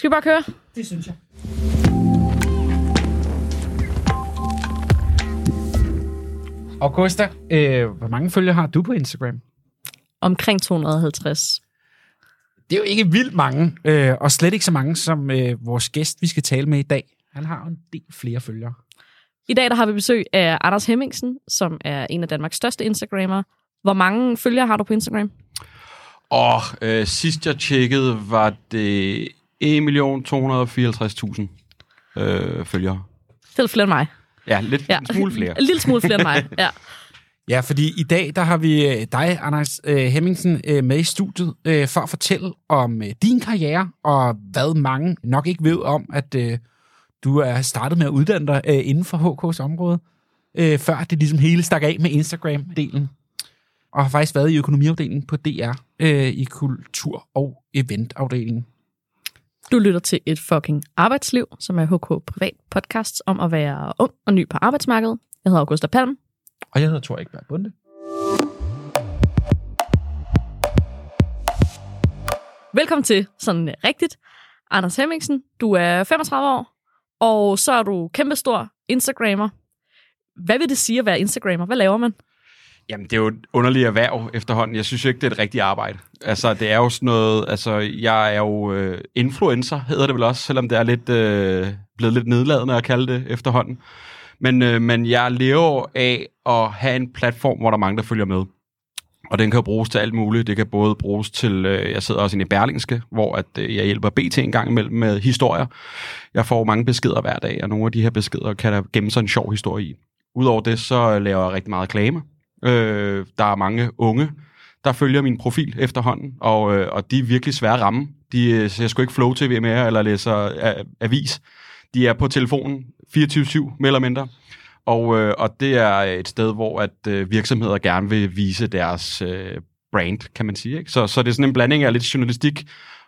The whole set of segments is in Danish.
Skal vi bare køre? Det synes jeg. Augusta, øh, hvor mange følgere har du på Instagram? Omkring 250. Det er jo ikke vildt mange, øh, og slet ikke så mange som øh, vores gæst, vi skal tale med i dag. Han har jo en del flere følgere. I dag der har vi besøg af Anders Hemmingsen, som er en af Danmarks største Instagrammer. Hvor mange følgere har du på Instagram? Og øh, sidst jeg tjekkede, var det 1.254.000 øh, følgere. Det er lidt flere end mig. Ja, lidt Ja. en smule flere. En lille smule flere end mig, ja. Ja, fordi i dag der har vi øh, dig, Anders øh, Hemmingsen, øh, med i studiet for at fortælle om din karriere, og hvad mange nok ikke ved om, at du er startet med at uddanne dig inden for HK's område, øh, før det ligesom hele stak af med Instagram-delen. Og har faktisk været i økonomiafdelingen på DR, i kultur- og eventafdelingen. Du lytter til et fucking arbejdsliv, som er HK Privat podcast om at være ung og ny på arbejdsmarkedet. Jeg hedder Augusta Palm. Og jeg hedder Thor Ekberg Bunde. Velkommen til sådan rigtigt. Anders Hemmingsen, du er 35 år, og så er du kæmpestor Instagrammer. Hvad vil det sige at være Instagrammer? Hvad laver man? Jamen, det er jo et underligt erhverv efterhånden. Jeg synes jo ikke, det er et rigtigt arbejde. Altså, det er jo sådan noget... Altså, jeg er jo øh, influencer, hedder det vel også, selvom det er lidt, øh, blevet lidt nedladende at kalde det efterhånden. Men, øh, men jeg lever af at have en platform, hvor der er mange, der følger med. Og den kan bruges til alt muligt. Det kan både bruges til, øh, jeg sidder også inde i Berlingske, hvor at, øh, jeg hjælper BT en gang imellem med historier. Jeg får mange beskeder hver dag, og nogle af de her beskeder kan der gemme sig en sjov historie i. Udover det, så laver jeg rigtig meget reklame. Øh, der er mange unge, der følger min profil efterhånden, og, øh, og de er virkelig svære at ramme. De øh, ser sgu ikke Flow TV mere, eller læser øh, a- avis. De er på telefonen 24-7, mere eller mindre. Og, øh, og det er et sted, hvor at øh, virksomheder gerne vil vise deres øh, brand, kan man sige. Ikke? Så, så det er sådan en blanding af lidt journalistik,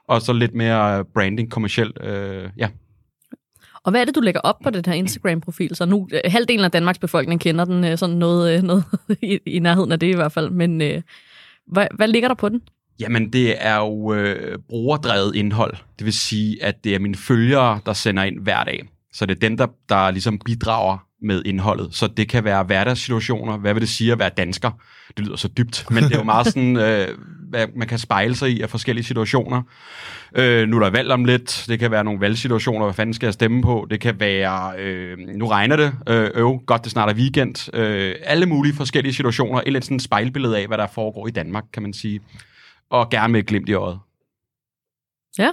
og så lidt mere branding kommercielt. Øh, ja. Og hvad er det, du lægger op på den her Instagram-profil? Så nu, øh, halvdelen af Danmarks befolkning kender den øh, sådan noget, øh, noget i, i nærheden af det i hvert fald. Men øh, hvad, hvad ligger der på den? Jamen, det er jo øh, brugerdrevet indhold. Det vil sige, at det er mine følgere, der sender ind hver dag. Så det er dem, der, der ligesom bidrager med indholdet. Så det kan være hverdagssituationer. Hvad vil det sige at være dansker? Det lyder så dybt, men det er jo meget sådan, øh, hvad man kan spejle sig i af forskellige situationer. Øh, nu er der valg om lidt. Det kan være nogle valgsituationer. Hvad fanden skal jeg stemme på? Det kan være, øh, nu regner det. Øh, øv, godt det snart er weekend. Øh, alle mulige forskellige situationer. Et eller andet sådan spejlbillede af, hvad der foregår i Danmark, kan man sige. Og gerne med et glimt i øjet. Ja.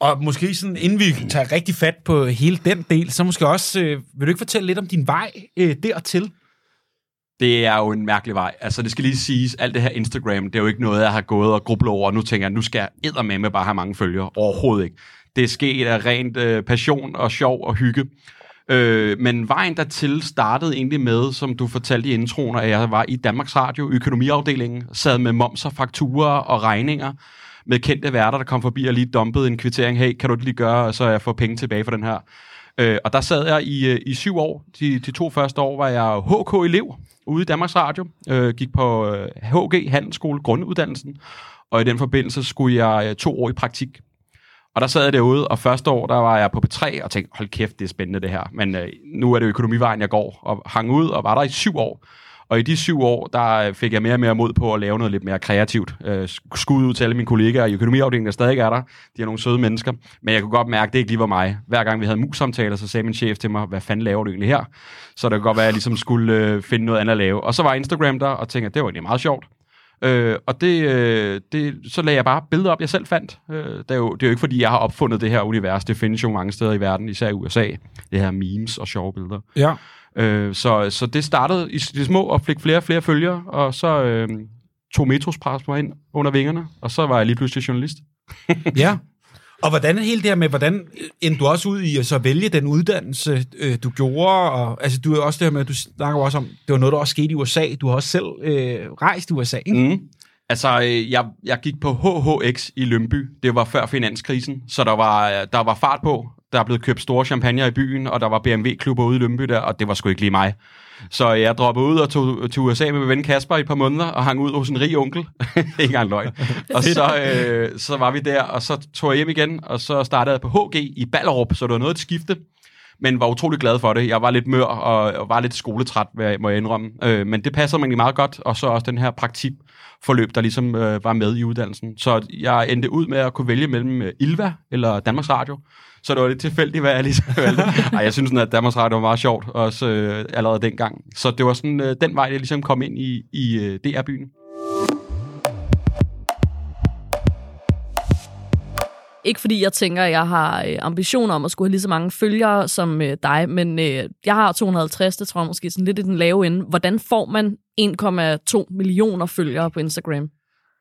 Og måske sådan, inden vi tager rigtig fat på hele den del, så måske også, øh, vil du ikke fortælle lidt om din vej øh, dertil? Det er jo en mærkelig vej. Altså, det skal lige siges, alt det her Instagram, det er jo ikke noget, jeg har gået og grublet over, og nu tænker jeg, nu skal jeg med bare have mange følgere. Overhovedet ikke. Det er sket af rent øh, passion og sjov og hygge. Øh, men vejen dertil startede egentlig med, som du fortalte i introen, at jeg var i Danmarks Radio, økonomiafdelingen, sad med moms og fakturer og regninger, med kendte værter, der kom forbi og lige dumpede en kvittering. Hey, kan du ikke lige gøre, så jeg får penge tilbage for den her? Øh, og der sad jeg i, øh, i syv år. De, de to første år var jeg HK-elev ude i Danmarks Radio. Øh, gik på øh, HG, Handelsskole, grunduddannelsen. Og i den forbindelse skulle jeg øh, to år i praktik. Og der sad jeg derude, og første år, der var jeg på P3 og tænkte, hold kæft, det er spændende det her. Men øh, nu er det økonomivejen, jeg går, og hang ud og var der i syv år. Og i de syv år, der øh, fik jeg mere og mere mod på at lave noget lidt mere kreativt. Øh, skud ud til alle mine kollegaer i økonomiafdelingen, der stadig er der. De er nogle søde mennesker. Men jeg kunne godt mærke, at det ikke lige var mig. Hver gang vi havde mus-samtaler, så sagde min chef til mig, hvad fanden laver du egentlig her? Så det kunne godt være, at jeg ligesom skulle øh, finde noget andet at lave. Og så var Instagram der, og tænkte, at det var egentlig meget sjovt. Øh, og det, øh, det, så lagde jeg bare billeder op, jeg selv fandt. Øh, det, er jo, det er jo ikke, fordi jeg har opfundet det her univers. Det findes jo mange steder i verden, især i USA. Det her memes og sjove billeder. Ja. Øh, så, så det startede i de små og fik flere og flere følgere, og så øh, tog Metros pres mig ind under vingerne, og så var jeg lige pludselig journalist. ja. Og hvordan er hele det her med, hvordan endte du også ud i at så vælge den uddannelse, øh, du gjorde? Og, altså, du er også det her med, du snakker også om, det var noget, der også skete i USA. Du har også selv øh, rejst i USA, ikke? Mm. Altså, øh, jeg, jeg gik på HHX i Lønby. Det var før finanskrisen, så der var, der var fart på. Der er blevet købt store champagne i byen, og der var BMW-klubber ude i Lønby der, og det var sgu ikke lige mig. Så jeg droppede ud og tog til USA med min ven Kasper i et par måneder, og hang ud hos en rig onkel. ikke engang løgn. Og så, øh, så var vi der, og så tog jeg hjem igen, og så startede jeg på HG i Ballerup, så det var noget at skifte men var utrolig glad for det. Jeg var lidt mør og, og var lidt skoletræt, må jeg indrømme. Øh, men det passede mig egentlig meget godt, og så også den her praktikforløb, der ligesom øh, var med i uddannelsen. Så jeg endte ud med at kunne vælge mellem øh, Ilva eller Danmarks Radio. Så det var lidt tilfældigt, hvad jeg ligesom valgte. Ej, jeg synes sådan, at Danmarks Radio var meget sjovt, også øh, allerede dengang. Så det var sådan øh, den vej, jeg ligesom kom ind i, i øh, DR-byen. Ikke fordi jeg tænker, at jeg har øh, ambitioner om at skulle have lige så mange følgere som øh, dig, men øh, jeg har 250, det tror jeg måske sådan lidt i den lave ende. Hvordan får man 1,2 millioner følgere på Instagram?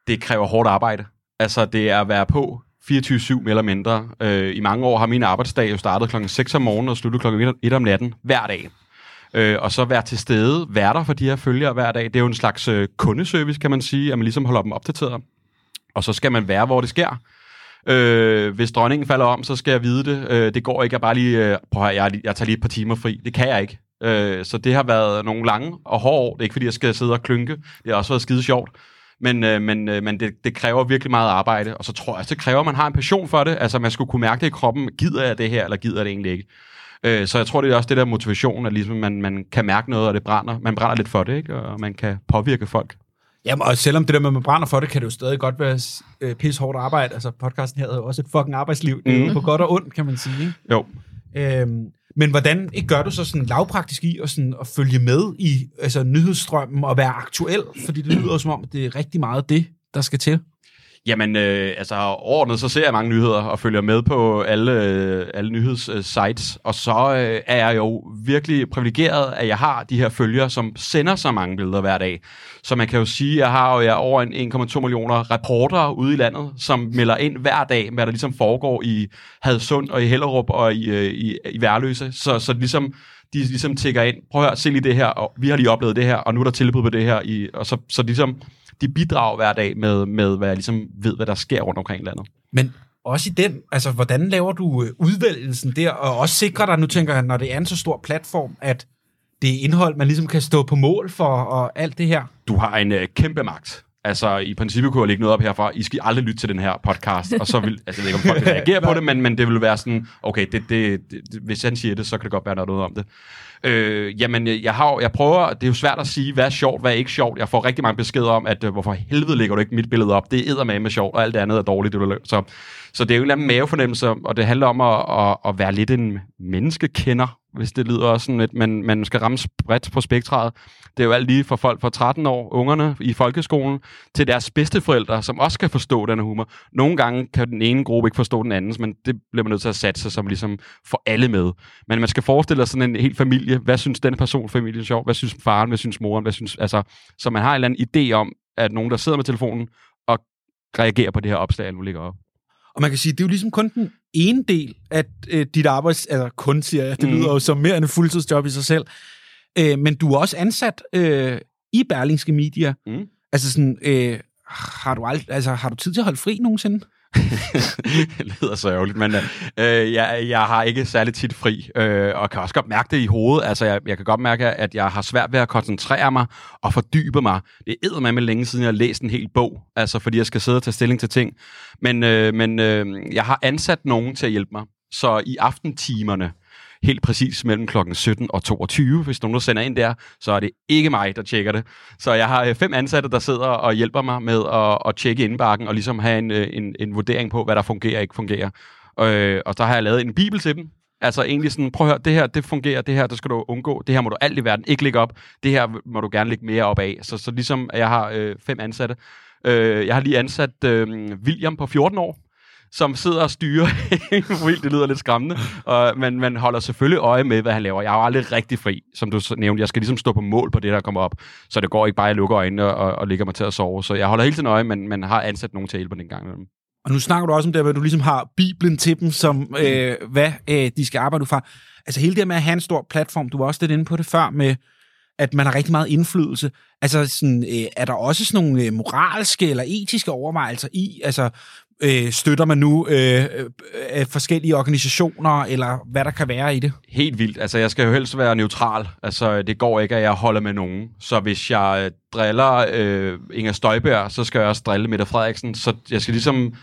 Det kræver hårdt arbejde. Altså, det er at være på 24-7 mere eller mindre. Øh, I mange år har min arbejdsdag jo startet klokken 6 om morgenen og sluttet klokken 1 om natten hver dag. Øh, og så være til stede, være der for de her følgere hver dag. Det er jo en slags øh, kundeservice, kan man sige, at man ligesom holder dem opdateret. Og så skal man være, hvor det sker. Øh, hvis dronningen falder om, så skal jeg vide det. Øh, det går ikke, jeg bare lige, øh, prøv at jeg, jeg tager lige et par timer fri. Det kan jeg ikke. Øh, så det har været nogle lange og hårde år. Det er ikke, fordi jeg skal sidde og klynke. Det har også været skide sjovt. Men, øh, men, øh, men det, det kræver virkelig meget arbejde, og så tror jeg også, det kræver, at man har en passion for det. Altså, man skulle kunne mærke det i kroppen. Gider jeg det her, eller gider jeg det egentlig ikke? Øh, så jeg tror, det er også det der motivation, at ligesom man, man kan mærke noget, og det brænder. Man brænder lidt for det, ikke? og man kan påvirke folk. Jamen, og selvom det der med, at man brænder for det, kan det jo stadig godt være øh, pis hårdt arbejde. Altså, podcasten her er jo også et fucking arbejdsliv. Det er mm. på godt og ondt, kan man sige. Ikke? Jo. Øhm, men hvordan ikke gør du så sådan lavpraktisk i at, sådan, at følge med i altså, nyhedsstrømmen og være aktuel? Fordi det lyder som om, det er rigtig meget det, der skal til. Jamen, øh, altså overordnet, så ser jeg mange nyheder og følger med på alle, øh, alle nyhedssites. Og så øh, er jeg jo virkelig privilegeret, at jeg har de her følgere, som sender så mange billeder hver dag. Så man kan jo sige, at jeg har jo jeg over en 1,2 millioner reportere ude i landet, som melder ind hver dag, hvad der ligesom foregår i Hadsund og i Hellerup og i, øh, i, i Værløse. Så, så ligesom de ligesom tigger ind, prøv at høre, se lige det her, og vi har lige oplevet det her, og nu er der tilbud på det her, i, og så, så ligesom de bidrager hver dag med, med, hvad jeg ligesom ved, hvad der sker rundt omkring landet. Men også i den, altså hvordan laver du øh, udvælgelsen der, og også sikrer dig, nu tænker jeg, når det er en så stor platform, at det er indhold, man ligesom kan stå på mål for, og alt det her? Du har en øh, kæmpe magt. Altså, i princippet kunne jeg lægge noget op herfra. I skal aldrig lytte til den her podcast, og så vil, altså, jeg ved ikke, om folk vil reagere på det, men, men det vil være sådan, okay, det, det, det, hvis han siger det, så kan det godt være noget om det. Øh, jamen, jeg, har, jeg prøver, det er jo svært at sige, hvad er sjovt, hvad er ikke sjovt. Jeg får rigtig mange beskeder om, at øh, hvorfor helvede lægger du ikke mit billede op? Det er med sjovt, og alt det andet er dårligt. Det, så, så det er jo en eller anden mavefornemmelse, og det handler om at, at, at være lidt en menneskekender, hvis det lyder også sådan lidt, men man skal ramme bredt på spektret. Det er jo alt lige fra folk fra 13 år, ungerne i folkeskolen, til deres bedsteforældre, som også kan forstå den humor. Nogle gange kan den ene gruppe ikke forstå den andens, men det bliver man nødt til at satse som ligesom for alle med. Men man skal forestille sig sådan en helt familie. Hvad synes den person familien er sjov? Hvad synes faren? Hvad synes moren? Hvad synes, altså, så man har en eller anden idé om, at nogen, der sidder med telefonen og reagerer på det her opslag, nu ligger op. Og man kan sige, det er jo ligesom kun den ene del af øh, dit arbejds... Altså kun, siger jeg. Det mm. lyder jo som mere end en fuldtidsjob i sig selv. Øh, men du er også ansat øh, i Berlingske Media. Mm. Altså sådan... Øh, har du, ald- altså, har du tid til at holde fri nogensinde? det lyder så men øh, øh, jeg, jeg har ikke særlig tit fri, øh, og kan også godt mærke det i hovedet. Altså, jeg, jeg kan godt mærke, at jeg har svært ved at koncentrere mig og fordybe mig. Det er med længe siden, jeg har læst en hel bog, altså fordi jeg skal sidde og tage stilling til ting. Men, øh, men øh, jeg har ansat nogen til at hjælpe mig. Så i aftentimerne, helt præcis mellem klokken 17 og 22. Hvis nogen sender ind der, så er det ikke mig, der tjekker det. Så jeg har øh, fem ansatte, der sidder og hjælper mig med at, at tjekke indbakken og ligesom have en, øh, en, en vurdering på, hvad der fungerer og ikke fungerer. Øh, og så har jeg lavet en bibel til dem, Altså egentlig sådan, prøv at høre, det her, det fungerer, det her, det skal du undgå, det her må du alt i verden ikke lægge op, det her må du gerne lægge mere op af. Så, så ligesom, jeg har øh, fem ansatte. Øh, jeg har lige ansat øh, William på 14 år, som sidder og styrer vildt, det lyder lidt skræmmende, og man, man holder selvfølgelig øje med, hvad han laver. Jeg er jo aldrig rigtig fri, som du nævnte. Jeg skal ligesom stå på mål på det, der kommer op, så det går ikke bare, at jeg lukker øjnene og, og ligger mig til at sove. Så jeg holder hele tiden øje, men man har ansat nogen til at hjælpe den gang imellem. Og nu snakker du også om det, at du ligesom har Bibelen til dem, som øh, hvad øh, de skal arbejde fra. Altså hele det med at have en stor platform, du var også lidt inde på det før, med at man har rigtig meget indflydelse. Altså sådan, øh, er der også sådan nogle øh, moralske eller etiske overvejelser i, altså øh, støtter man nu øh, øh, forskellige organisationer, eller hvad der kan være i det? Helt vildt. Altså, jeg skal jo helst være neutral. Altså, det går ikke, at jeg holder med nogen. Så hvis jeg øh, driller øh, Inger Støjberg, så skal jeg også drille Mette Frederiksen. Så jeg skal ligesom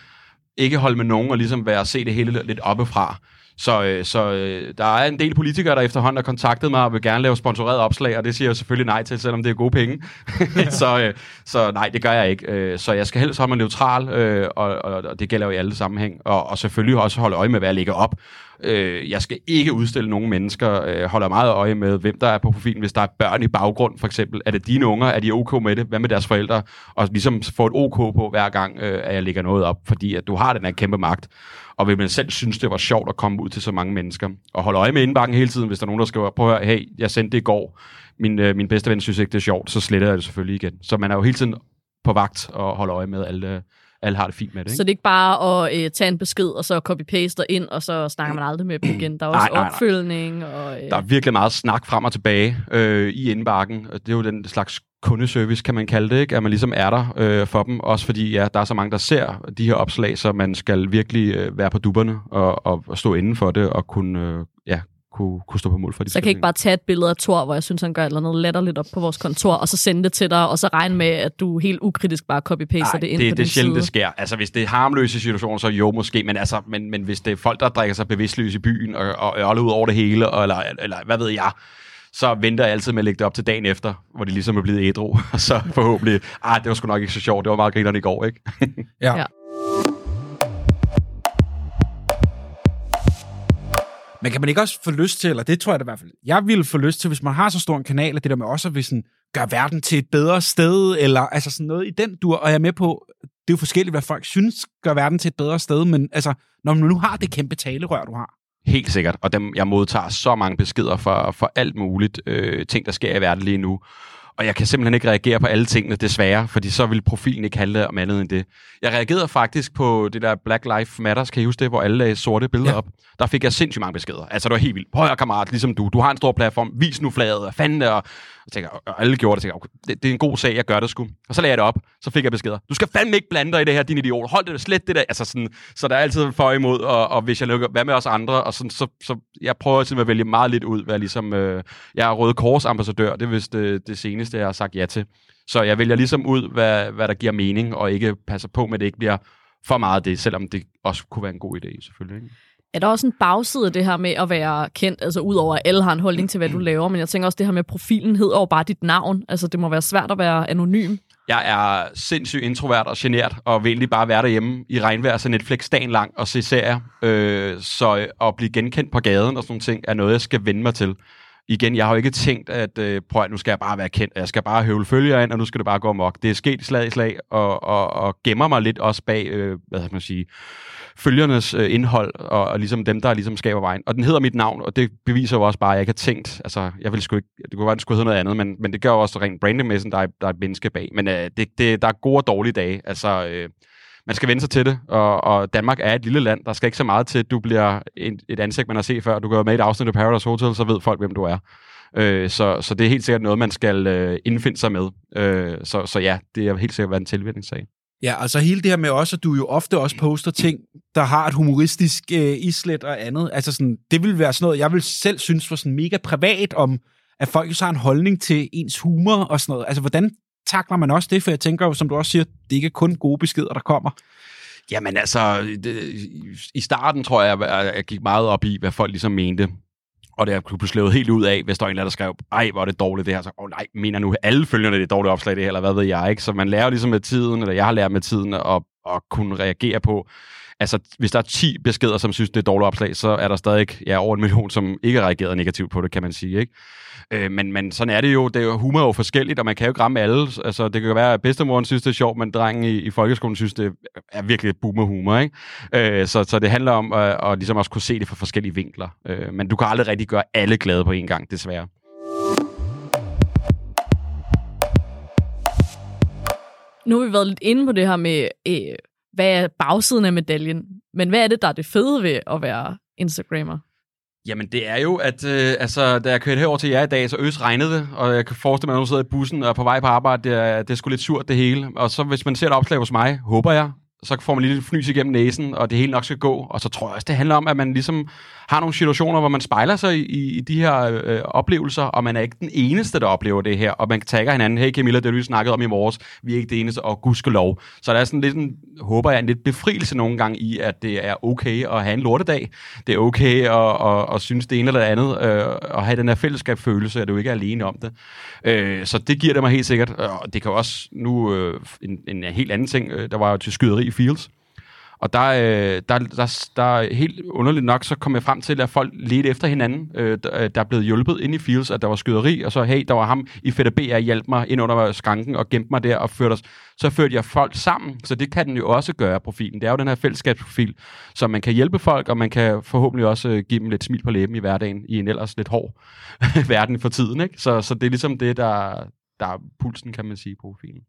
ikke holde med nogen og ligesom være se det hele lidt oppefra. Så, øh, så øh, der er en del politikere, der efterhånden har kontaktet mig og vil gerne lave sponsoreret opslag, og det siger jeg selvfølgelig nej til, selvom det er gode penge. så, øh, så nej, det gør jeg ikke. Øh, så jeg skal helst holde mig neutral, øh, og, og, og det gælder jo i alle sammenhæng. Og, og selvfølgelig også holde øje med, hvad jeg lægger op. Øh, jeg skal ikke udstille nogen mennesker. Øh, holder meget øje med, hvem der er på profilen. Hvis der er børn i baggrund, for eksempel. Er det dine unger? Er de ok med det? Hvad med deres forældre? Og ligesom få et ok på hver gang, øh, at jeg lægger noget op. Fordi at du har den her kæmpe magt. Og vil man selv synes, det var sjovt at komme ud til så mange mennesker. Og holde øje med indbakken hele tiden, hvis der er nogen, der skriver, prøv at høre, hey, jeg sendte det i går. Min, øh, min bedste ven synes ikke, det er sjovt, så sletter jeg det selvfølgelig igen. Så man er jo hele tiden på vagt og holder øje med alle, alle har det fint med det. Ikke? Så det er ikke bare at øh, tage en besked, og så copy-paste ind, og så snakker man aldrig med dem igen. Der er også nej, nej, nej. opfølgning. Og, øh... Der er virkelig meget snak frem og tilbage øh, i indbakken. Det er jo den slags kundeservice, kan man kalde det, ikke? at man ligesom er der øh, for dem. Også fordi ja, der er så mange, der ser de her opslag, så man skal virkelig øh, være på dupperne og, og, og stå inden for det og kunne øh, ja, kunne, kunne stå på mål for de Så jeg kan ikke bare tage et billede af Thor, hvor jeg synes, han gør eller noget latterligt op på vores kontor, og så sende det til dig, og så regne med, at du helt ukritisk bare copy-paster det ind det, på det er sjældent, side. det sker. Altså, hvis det er harmløse situationer, så jo måske, men, altså, men, men hvis det er folk, der drikker sig bevidstløs i byen, og, og ørler ud over det hele, og, eller, eller hvad ved jeg, så venter jeg altid med at lægge det op til dagen efter, hvor de ligesom er blevet ædru, og så forhåbentlig, ah, det var sgu nok ikke så sjovt, det var meget grinerne i går, ikke? ja. ja. Men kan man ikke også få lyst til, eller det tror jeg da i hvert fald, jeg ville få lyst til, hvis man har så stor en kanal, at det der med også at sådan, gøre verden til et bedre sted, eller altså sådan noget i den dur, og jeg er med på, det er jo forskelligt, hvad folk synes gør verden til et bedre sted, men altså, når man nu har det kæmpe talerør, du har, Helt sikkert, og dem, jeg modtager så mange beskeder for, for alt muligt øh, ting, der sker i verden lige nu. Og jeg kan simpelthen ikke reagere på alle tingene, desværre, fordi så vil profilen ikke handle om andet end det. Jeg reagerede faktisk på det der Black Lives Matters, kan I huske det, hvor alle lagde sorte billeder ja. op? Der fik jeg sindssygt mange beskeder. Altså, det var helt vildt. At kammerat, ligesom du. Du har en stor platform. Vis nu flaget. Fanden det? Og, tænker, og alle gjorde det. Tænker, okay, det, det, er en god sag, jeg gør det sgu. Og så lagde jeg det op. Så fik jeg beskeder. Du skal fandme ikke blande dig i det her, din idiot. Hold det slet det der. Altså sådan, så der er altid for imod, og, og hvis jeg lukker, hvad med os andre? Og sådan, så, så jeg prøver altid at vælge meget lidt ud, hvad ligesom, øh, jeg er Røde Kors ambassadør. Det er vist det, det seneste, jeg har sagt ja til. Så jeg vælger ligesom ud, hvad, hvad der giver mening, og ikke passer på med, at det ikke bliver for meget det, selvom det også kunne være en god idé, selvfølgelig. Ikke? Er der også en bagside af det her med at være kendt, altså udover at alle har en holdning til, hvad du laver, men jeg tænker også det her med profilen hedder jo bare dit navn. Altså det må være svært at være anonym. Jeg er sindssygt introvert og genert, og vil egentlig bare være derhjemme i regnvejr, så Netflix dagen lang og se serier. Øh, så at blive genkendt på gaden og sådan nogle ting, er noget, jeg skal vende mig til igen, jeg har jo ikke tænkt, at øh, prøv at nu skal jeg bare være kendt, jeg skal bare høvle følger ind, og nu skal det bare gå amok. Det er sket slag i slag, og, og, og gemmer mig lidt også bag, øh, hvad skal man sige, følgernes øh, indhold, og, og ligesom dem, der ligesom skaber vejen. Og den hedder mit navn, og det beviser jo også bare, at jeg ikke har tænkt, altså, jeg vil sgu ikke, det kunne være, at det skulle hedde noget andet, men, men det gør jo også rent brandingmæssigt, der er, der er et menneske bag. Men øh, det, det, der er gode og dårlige dage, altså... Øh, man skal vende sig til det, og, og Danmark er et lille land. Der skal ikke så meget til, at du bliver et, et ansigt, man har set før. Du går med i et afsnit af Paradise Hotel, så ved folk, hvem du er. Øh, så, så det er helt sikkert noget, man skal øh, indfinde sig med. Øh, så, så ja, det er helt sikkert været en tilvændingssag. Ja, altså hele det her med også, at du jo ofte også poster ting, der har et humoristisk øh, islet og andet. Altså sådan, det vil være sådan noget, jeg vil selv synes var sådan mega privat om, at folk så har en holdning til ens humor og sådan noget. Altså, hvordan takler man også det? For jeg tænker jo, som du også siger, det ikke er kun gode beskeder, der kommer. Jamen altså, det, i starten tror jeg, jeg gik meget op i, hvad folk ligesom mente. Og det er pludselig slået helt ud af, hvis der er en, der skrev, ej, hvor er det dårligt det her. Så, åh oh, nej, mener nu alle følgerne, det er dårligt opslag det her, eller hvad ved jeg, ikke? Så man lærer ligesom med tiden, eller jeg har lært med tiden, at, at kunne reagere på, altså, hvis der er 10 beskeder, som synes, det er dårligt opslag, så er der stadig ja, over en million, som ikke har reageret negativt på det, kan man sige. Ikke? Øh, men, men sådan er det jo. Det er jo humor er jo forskelligt, og man kan jo ikke ramme alle. Altså, det kan være, at bedstemoren synes, det er sjovt, men drengen i, i folkeskolen synes, det er virkelig et boomer-humor. Ikke? Øh, så, så det handler om at, at ligesom også kunne se det fra forskellige vinkler. Øh, men du kan aldrig rigtig gøre alle glade på en gang, desværre. Nu har vi været lidt inde på det her med, øh, hvad er bagsiden af medaljen? Men hvad er det, der er det fede ved at være Instagrammer? Jamen, det er jo, at øh, altså, da jeg kørte herover til jer i dag, så øs regnede det, og jeg kan forestille mig, at du sidder i bussen og er på vej på arbejde, det er, det er sgu lidt surt det hele. Og så hvis man ser et opslag hos mig, håber jeg, så får man lige lidt fnys igennem næsen, og det hele nok skal gå. Og så tror jeg også, det handler om, at man ligesom har nogle situationer, hvor man spejler sig i, i de her øh, oplevelser, og man er ikke den eneste, der oplever det her. Og man tager hinanden, hey Camilla, det har du snakket om i morges, vi er ikke det eneste, og gudskelov. Så der er sådan lidt en, håber jeg, en lidt befrielse nogle gange i, at det er okay at have en lortedag. Det er okay at, at, at synes det ene eller det andet, øh, og have den her fællesskabsfølelse, at du ikke er alene om det. Øh, så det giver det mig helt sikkert. Og det kan også nu øh, en, en helt anden ting. Øh, der var jo til skyderi i Fields. Og der, øh, der, der, der helt underligt nok, så kom jeg frem til, at folk ledte efter hinanden. Øh, øh der, der blev hjulpet ind i Fields, at der var skyderi, og så, hey, der var ham i Fætter B, der hjalp mig ind under skranken og gemte mig der, og førte os. så førte jeg folk sammen. Så det kan den jo også gøre, profilen. Det er jo den her fællesskabsprofil, så man kan hjælpe folk, og man kan forhåbentlig også øh, give dem lidt smil på læben i hverdagen, i en ellers lidt hård verden for tiden. Ikke? Så, så det er ligesom det, der, der er pulsen, kan man sige, profilen.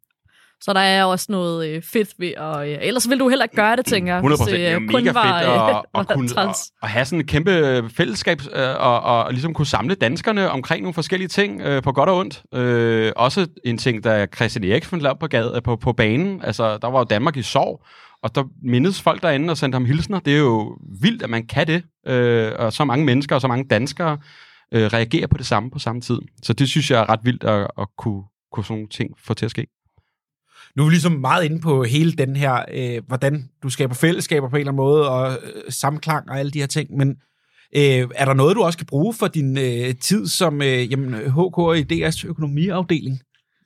Så der er også noget øh, fedt ved, og øh, ellers vil du heller ikke gøre det, tænker jeg. 100 procent. Det er jo mega var, fedt at, øh, at, kunne, at, at have sådan et kæmpe fællesskab, øh, og, og ligesom kunne samle danskerne omkring nogle forskellige ting, øh, på godt og ondt. Øh, også en ting, der Christian Eriksen lavede på, gade, på, på banen. Altså, der var jo Danmark i sorg, og der mindes folk derinde og sendte ham hilsner. Det er jo vildt, at man kan det, øh, og så mange mennesker og så mange danskere øh, reagerer på det samme på samme tid. Så det synes jeg er ret vildt at, at kunne, kunne sådan nogle ting få til at ske. Nu er vi ligesom meget inde på hele den her, øh, hvordan du skaber fællesskaber på en eller anden måde, og øh, samklang og alle de her ting, men øh, er der noget, du også kan bruge for din øh, tid som øh, jamen, HK i DS økonomiafdeling?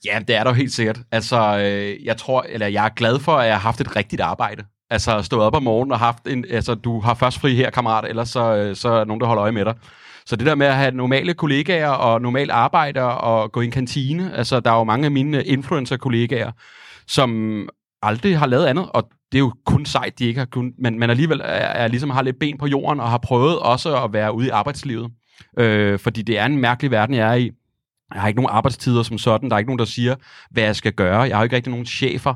Ja, det er der helt sikkert. Altså, øh, jeg tror, eller jeg er glad for, at jeg har haft et rigtigt arbejde. Altså, stået op om morgenen og haft en, altså, du har først fri her, kammerat, ellers så, øh, så er nogen, der holder øje med dig. Så det der med at have normale kollegaer og normale arbejder og gå i en kantine, altså der er jo mange af mine influencer-kollegaer, som aldrig har lavet andet, og det er jo kun sejt, de ikke har kun, men, men alligevel er, er ligesom har lidt ben på jorden, og har prøvet også at være ude i arbejdslivet. Øh, fordi det er en mærkelig verden, jeg er i. Jeg har ikke nogen arbejdstider som sådan. Der er ikke nogen, der siger, hvad jeg skal gøre. Jeg har ikke rigtig nogen chefer.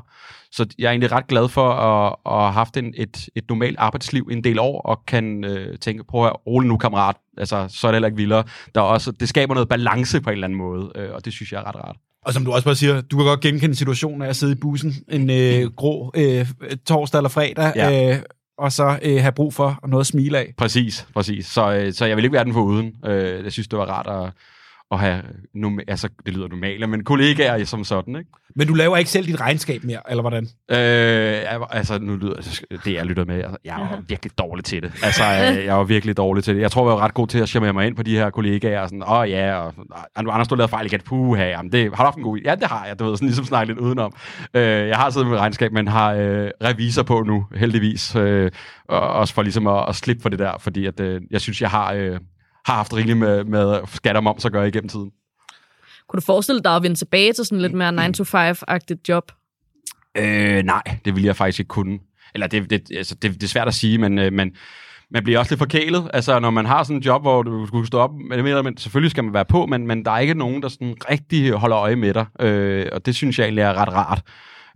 Så jeg er egentlig ret glad for at, at have haft en, et, et normalt arbejdsliv en del år, og kan øh, tænke, prøv at rolig nu, kammerat. Altså, så er det heller ikke vildere. Der er også, det skaber noget balance på en eller anden måde, øh, og det synes jeg er ret rart. Og som du også bare siger, du kan godt genkende situationen af at sidde i bussen en øh, grå øh, torsdag eller fredag, ja. øh, og så øh, have brug for noget at smile af. Præcis, præcis. Så, øh, så jeg vil ikke være den for uden. Øh, jeg synes, det var rart at, at have, norm- altså det lyder normalt, men kollegaer som sådan, ikke? Men du laver ikke selv dit regnskab mere, eller hvordan? Øh, altså, nu lyder det, jeg lytter med, altså, jeg er virkelig dårlig til det. Altså, jeg, jeg var virkelig dårlig til det. Jeg tror, jeg var ret god til at charmere mig ind på de her kollegaer, og sådan, åh oh, ja, og Anders, du lavet fejl igen, puha, jamen, det, har du haft en god Ja, det har jeg, du ved, sådan ligesom snakke lidt udenom. Øh, jeg har siddet med regnskab, men har øh, revisor på nu, heldigvis, øh, og også for ligesom at, at slippe for det der, fordi at, øh, jeg synes, jeg har... Øh, har haft rigeligt med, med skat og moms at gøre igennem tiden. Kunne du forestille dig at vende tilbage til sådan lidt mere 9-to-5-agtigt job? Øh, nej, det ville jeg faktisk ikke kunne. Eller det, det, altså, det, det er svært at sige, men, øh, men man bliver også lidt forkælet. Altså, når man har sådan en job, hvor du skulle stå op, men, men selvfølgelig skal man være på, men, men der er ikke nogen, der sådan rigtig holder øje med dig. Øh, og det synes jeg egentlig er ret rart.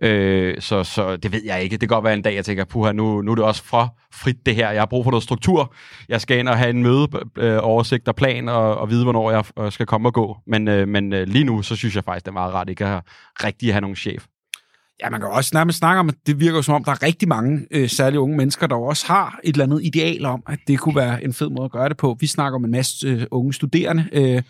Øh, så, så det ved jeg ikke. Det kan godt være en dag, jeg tænker, puha, nu, nu er det også for frit det her. Jeg har brug for noget struktur. Jeg skal ind og have en møde, øh, oversigt og plan, og, og vide, hvornår jeg øh, skal komme og gå. Men, øh, men øh, lige nu, så synes jeg faktisk, det er meget rart ikke at rigtig have nogen chef. Ja, man kan også nærmest snakke om, at det virker som om, der er rigtig mange, øh, særligt unge mennesker, der også har et eller andet ideal om, at det kunne være en fed måde at gøre det på. Vi snakker om en masse øh, unge studerende, øh,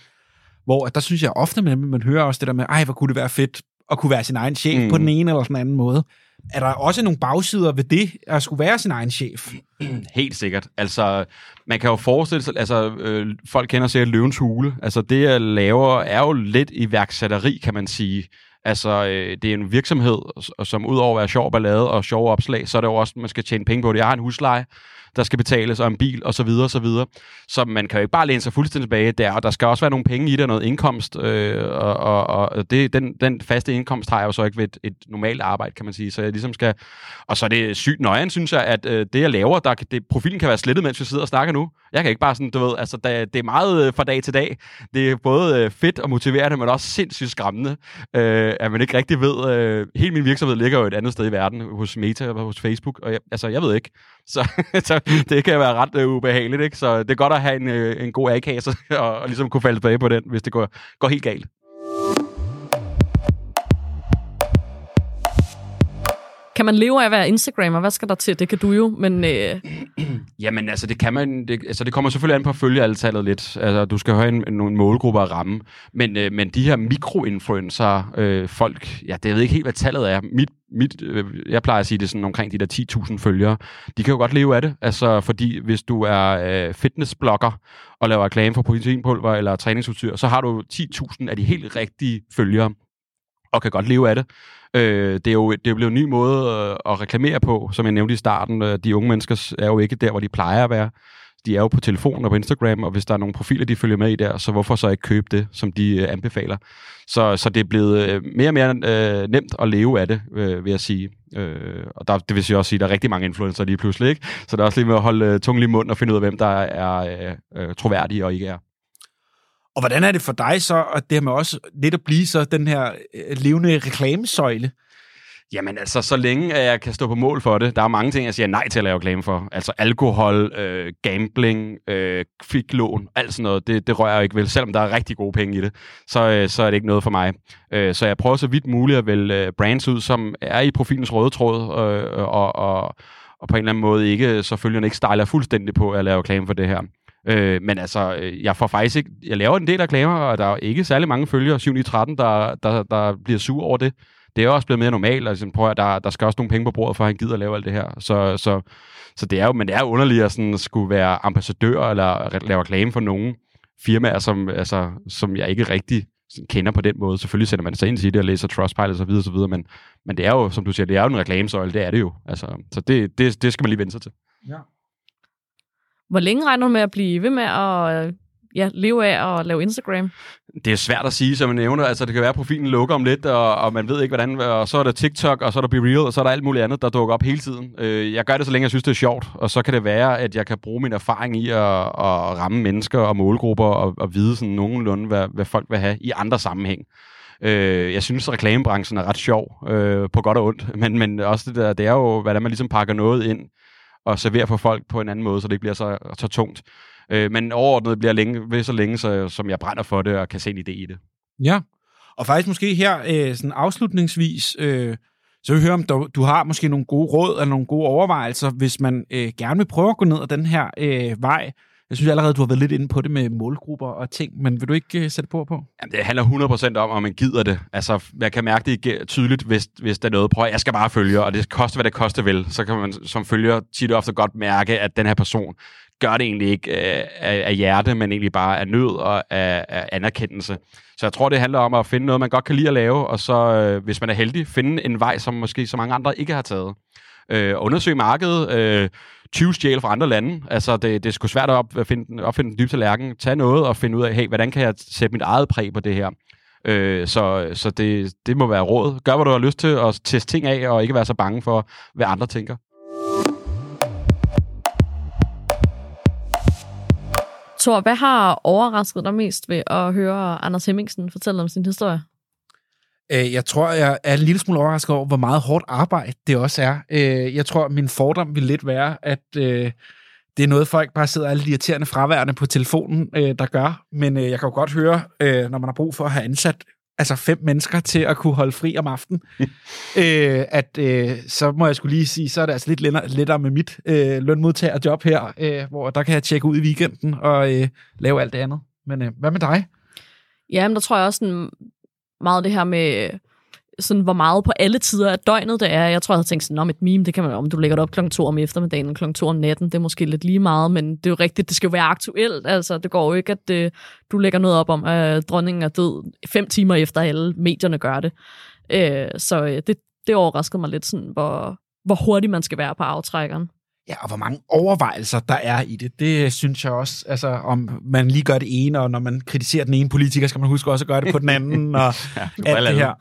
hvor at der synes jeg ofte, at man hører også det der med, ej, hvor kunne det være fedt at kunne være sin egen chef mm. på den ene eller den anden måde. Er der også nogle bagsider ved det, at skulle være sin egen chef? Helt sikkert. Altså, man kan jo forestille sig, altså, øh, folk kender sig løvens hule. Altså, det jeg laver er jo lidt iværksætteri, kan man sige. Altså, øh, det er en virksomhed, som udover at være sjov ballade og sjov opslag, så er det jo også, at man skal tjene penge på det. Jeg har en husleje, der skal betales, og en bil, og så videre, og så videre. Så man kan jo ikke bare læne sig fuldstændig tilbage der, og der skal også være nogle penge i det, noget indkomst, øh, og, og, og det, den, den faste indkomst har jeg jo så ikke ved et, et normalt arbejde, kan man sige, så jeg ligesom skal, og så er det sygt nøjeren, synes jeg, at øh, det, jeg laver, der, det, profilen kan være slettet, mens vi sidder og snakker nu. Jeg kan ikke bare sådan, du ved, altså, der, det er meget øh, fra dag til dag. Det er både øh, fedt og motiverende, men også sindssygt skræmmende, øh, at man ikke rigtig ved, øh, hele min virksomhed ligger jo et andet sted i verden, hos Meta og hos Facebook, og jeg, altså, jeg ved ikke. Så, så det kan være ret øh, ubehageligt, ikke? Så det er godt at have en, øh, en god A-kasse og, og ligesom kunne falde tilbage på den, hvis det går, går helt galt. Kan man leve af at være Instagrammer? Hvad skal der til? Det kan du jo, men... Øh... Jamen, altså, det kan man... Det, altså, det kommer selvfølgelig an på at følge altallet lidt. Altså, du skal have en, nogle målgrupper at ramme. Men, øh, men de her mikroinfluencer, øh, folk... Ja, det jeg ved ikke helt, hvad tallet er. Mit, mit, øh, jeg plejer at sige, det sådan omkring de der 10.000 følgere. De kan jo godt leve af det. Altså, fordi hvis du er øh, fitnessblogger og laver reklame for proteinpulver eller træningsudstyr, så har du 10.000 af de helt rigtige følgere og kan godt leve af det. Øh, det, er jo, det er jo blevet en ny måde øh, at reklamere på, som jeg nævnte i starten. Øh, de unge mennesker er jo ikke der, hvor de plejer at være. De er jo på telefonen og på Instagram, og hvis der er nogle profiler, de følger med i der, så hvorfor så ikke købe det, som de øh, anbefaler? Så, så det er blevet øh, mere og mere øh, nemt at leve af det, øh, vil jeg sige. Øh, og der, det vil jeg også sige, at der er rigtig mange influencer lige pludselig, ikke? Så der er også lige med at holde øh, tungen i munden og finde ud af, hvem der er øh, øh troværdige og ikke er. Og hvordan er det for dig så, at det her med også lidt at blive så den her øh, levende reklamesøjle? Jamen altså, så længe at jeg kan stå på mål for det, der er mange ting, jeg siger nej til at lave reklame for. Altså alkohol, øh, gambling, øh, kviklån, alt sådan noget, det, det rører jeg ikke vel. Selvom der er rigtig gode penge i det, så, øh, så er det ikke noget for mig. Øh, så jeg prøver så vidt muligt at vælge øh, brands ud, som er i profilens røde tråd, øh, og, og, og på en eller anden måde ikke, så følgerne ikke stejler fuldstændig på at lave reklame for det her. Øh, men altså, øh, jeg får faktisk ikke... Jeg laver en del reklamer, og der er ikke særlig mange følgere, 7 i 13, der, der, der bliver sur over det. Det er også blevet mere normalt, altså, prøv at, der, der skal også nogle penge på bordet, for at han gider at lave alt det her. Så, så, så det er jo, men det er underligt at sådan, skulle være ambassadør eller lave reklame for nogen firmaer, som, altså, som jeg ikke rigtig kender på den måde. Selvfølgelig sender man sig ind til det og læser Trustpilot og så videre, så videre men, men det er jo, som du siger, det er jo en reklamesøjle, det er det jo. Altså, så det, det, det skal man lige vende sig til. Ja. Hvor længe regner du med at blive ved med at ja, leve af at lave Instagram? Det er svært at sige, som jeg nævner. Altså, det kan være, at profilen lukker om lidt, og, og man ved ikke, hvordan... Og så er der TikTok, og så er der BeReal, og så er der alt muligt andet, der dukker op hele tiden. Øh, jeg gør det, så længe jeg synes, det er sjovt. Og så kan det være, at jeg kan bruge min erfaring i at, at ramme mennesker og målgrupper, og, og vide sådan nogenlunde, hvad, hvad folk vil have i andre sammenhæng. Øh, jeg synes, at reklamebranchen er ret sjov, øh, på godt og ondt. Men, men også det der, det er jo, hvordan man ligesom pakker noget ind, og servere for folk på en anden måde, så det ikke bliver så, så tungt. Øh, men overordnet bliver længe, ved så længe, så, som jeg brænder for det og kan se en idé i det. Ja, og faktisk måske her øh, sådan afslutningsvis, øh, så vil jeg høre, om du, du har måske nogle gode råd eller nogle gode overvejelser, hvis man øh, gerne vil prøve at gå ned ad den her øh, vej, jeg synes allerede, du har været lidt inde på det med målgrupper og ting, men vil du ikke uh, sætte på på? Jamen, det handler 100% om, om man gider det. Altså, jeg kan mærke det tydeligt, hvis, hvis der er noget. Prøv jeg skal bare følge, og det koster, hvad det koster vel. Så kan man som følger tit og ofte godt mærke, at den her person gør det egentlig ikke øh, af, af hjerte, men egentlig bare af nød og af, af anerkendelse. Så jeg tror, det handler om at finde noget, man godt kan lide at lave, og så, øh, hvis man er heldig, finde en vej, som måske så mange andre ikke har taget øh, undersøge markedet, øh, 20 stjæl fra andre lande. Altså, det, det er sgu svært at, opfinde, opfinde den dybe tallerken. Tag noget og finde ud af, hey, hvordan kan jeg sætte mit eget præg på det her? Øh, så så det, det må være råd. Gør, hvad du har lyst til, at teste ting af, og ikke være så bange for, hvad andre tænker. Thor, hvad har overrasket dig mest ved at høre Anders Hemmingsen fortælle om sin historie? Øh, jeg tror, jeg er en lille smule overrasket over, hvor meget hårdt arbejde det også er. Øh, jeg tror, min fordom vil lidt være, at øh, det er noget, folk bare sidder alle de irriterende fraværende på telefonen, der gør. Men jeg kan jo godt høre, når man har brug for at have ansat altså fem mennesker til at kunne holde fri om aftenen, at så må jeg skulle lige sige, så er det altså lidt lettere, lettere med mit lønmodtagerjob her, hvor der kan jeg tjekke ud i weekenden og lave alt det andet. Men hvad med dig? Jamen, der tror jeg også, sådan, meget det her med sådan, hvor meget på alle tider af døgnet det er. Jeg tror, jeg havde tænkt sådan, om et meme, det kan man, om du lægger det op klokken 2 om eftermiddagen og klokken 2 om natten, det er måske lidt lige meget, men det er jo rigtigt, det skal jo være aktuelt. Altså, det går jo ikke, at det, øh, du lægger noget op om, at øh, dronningen er død fem timer efter alle medierne gør det. Øh, så øh, det, det overraskede mig lidt, sådan, hvor, hvor hurtigt man skal være på aftrækkeren. Ja, og hvor mange overvejelser der er i det, det synes jeg også, altså om man lige gør det ene, og når man kritiserer den ene politiker, skal man huske også at gøre det på den anden, og ja, alt det her.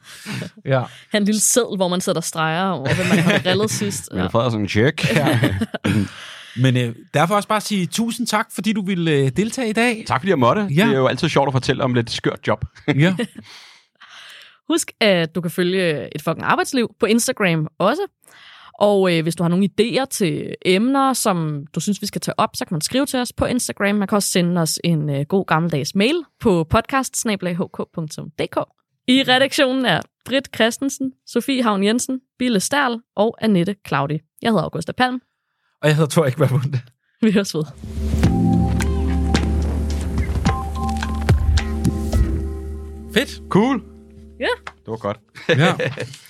Ja. Han en lille seddel, hvor man sætter streger over, hvem man har drillet sidst. Ja. har sådan en check. Ja. Men øh, derfor også bare sige tusind tak, fordi du ville øh, deltage i dag. Tak fordi jeg måtte. Ja. Det er jo altid sjovt at fortælle om lidt skørt job. ja. Husk, at du kan følge et fucking arbejdsliv på Instagram også. Og øh, hvis du har nogle idéer til emner, som du synes, vi skal tage op, så kan man skrive til os på Instagram. Man kan også sende os en øh, god gammeldags mail på podcast I redaktionen er Britt Christensen, Sofie Havn Jensen, Bille Sterl og Annette Claudi. Jeg hedder Augusta Palm. Og jeg hedder Thor Ekberg Bunde. Vi høres ved. Fedt. Cool. Ja. Yeah. Det var godt. ja.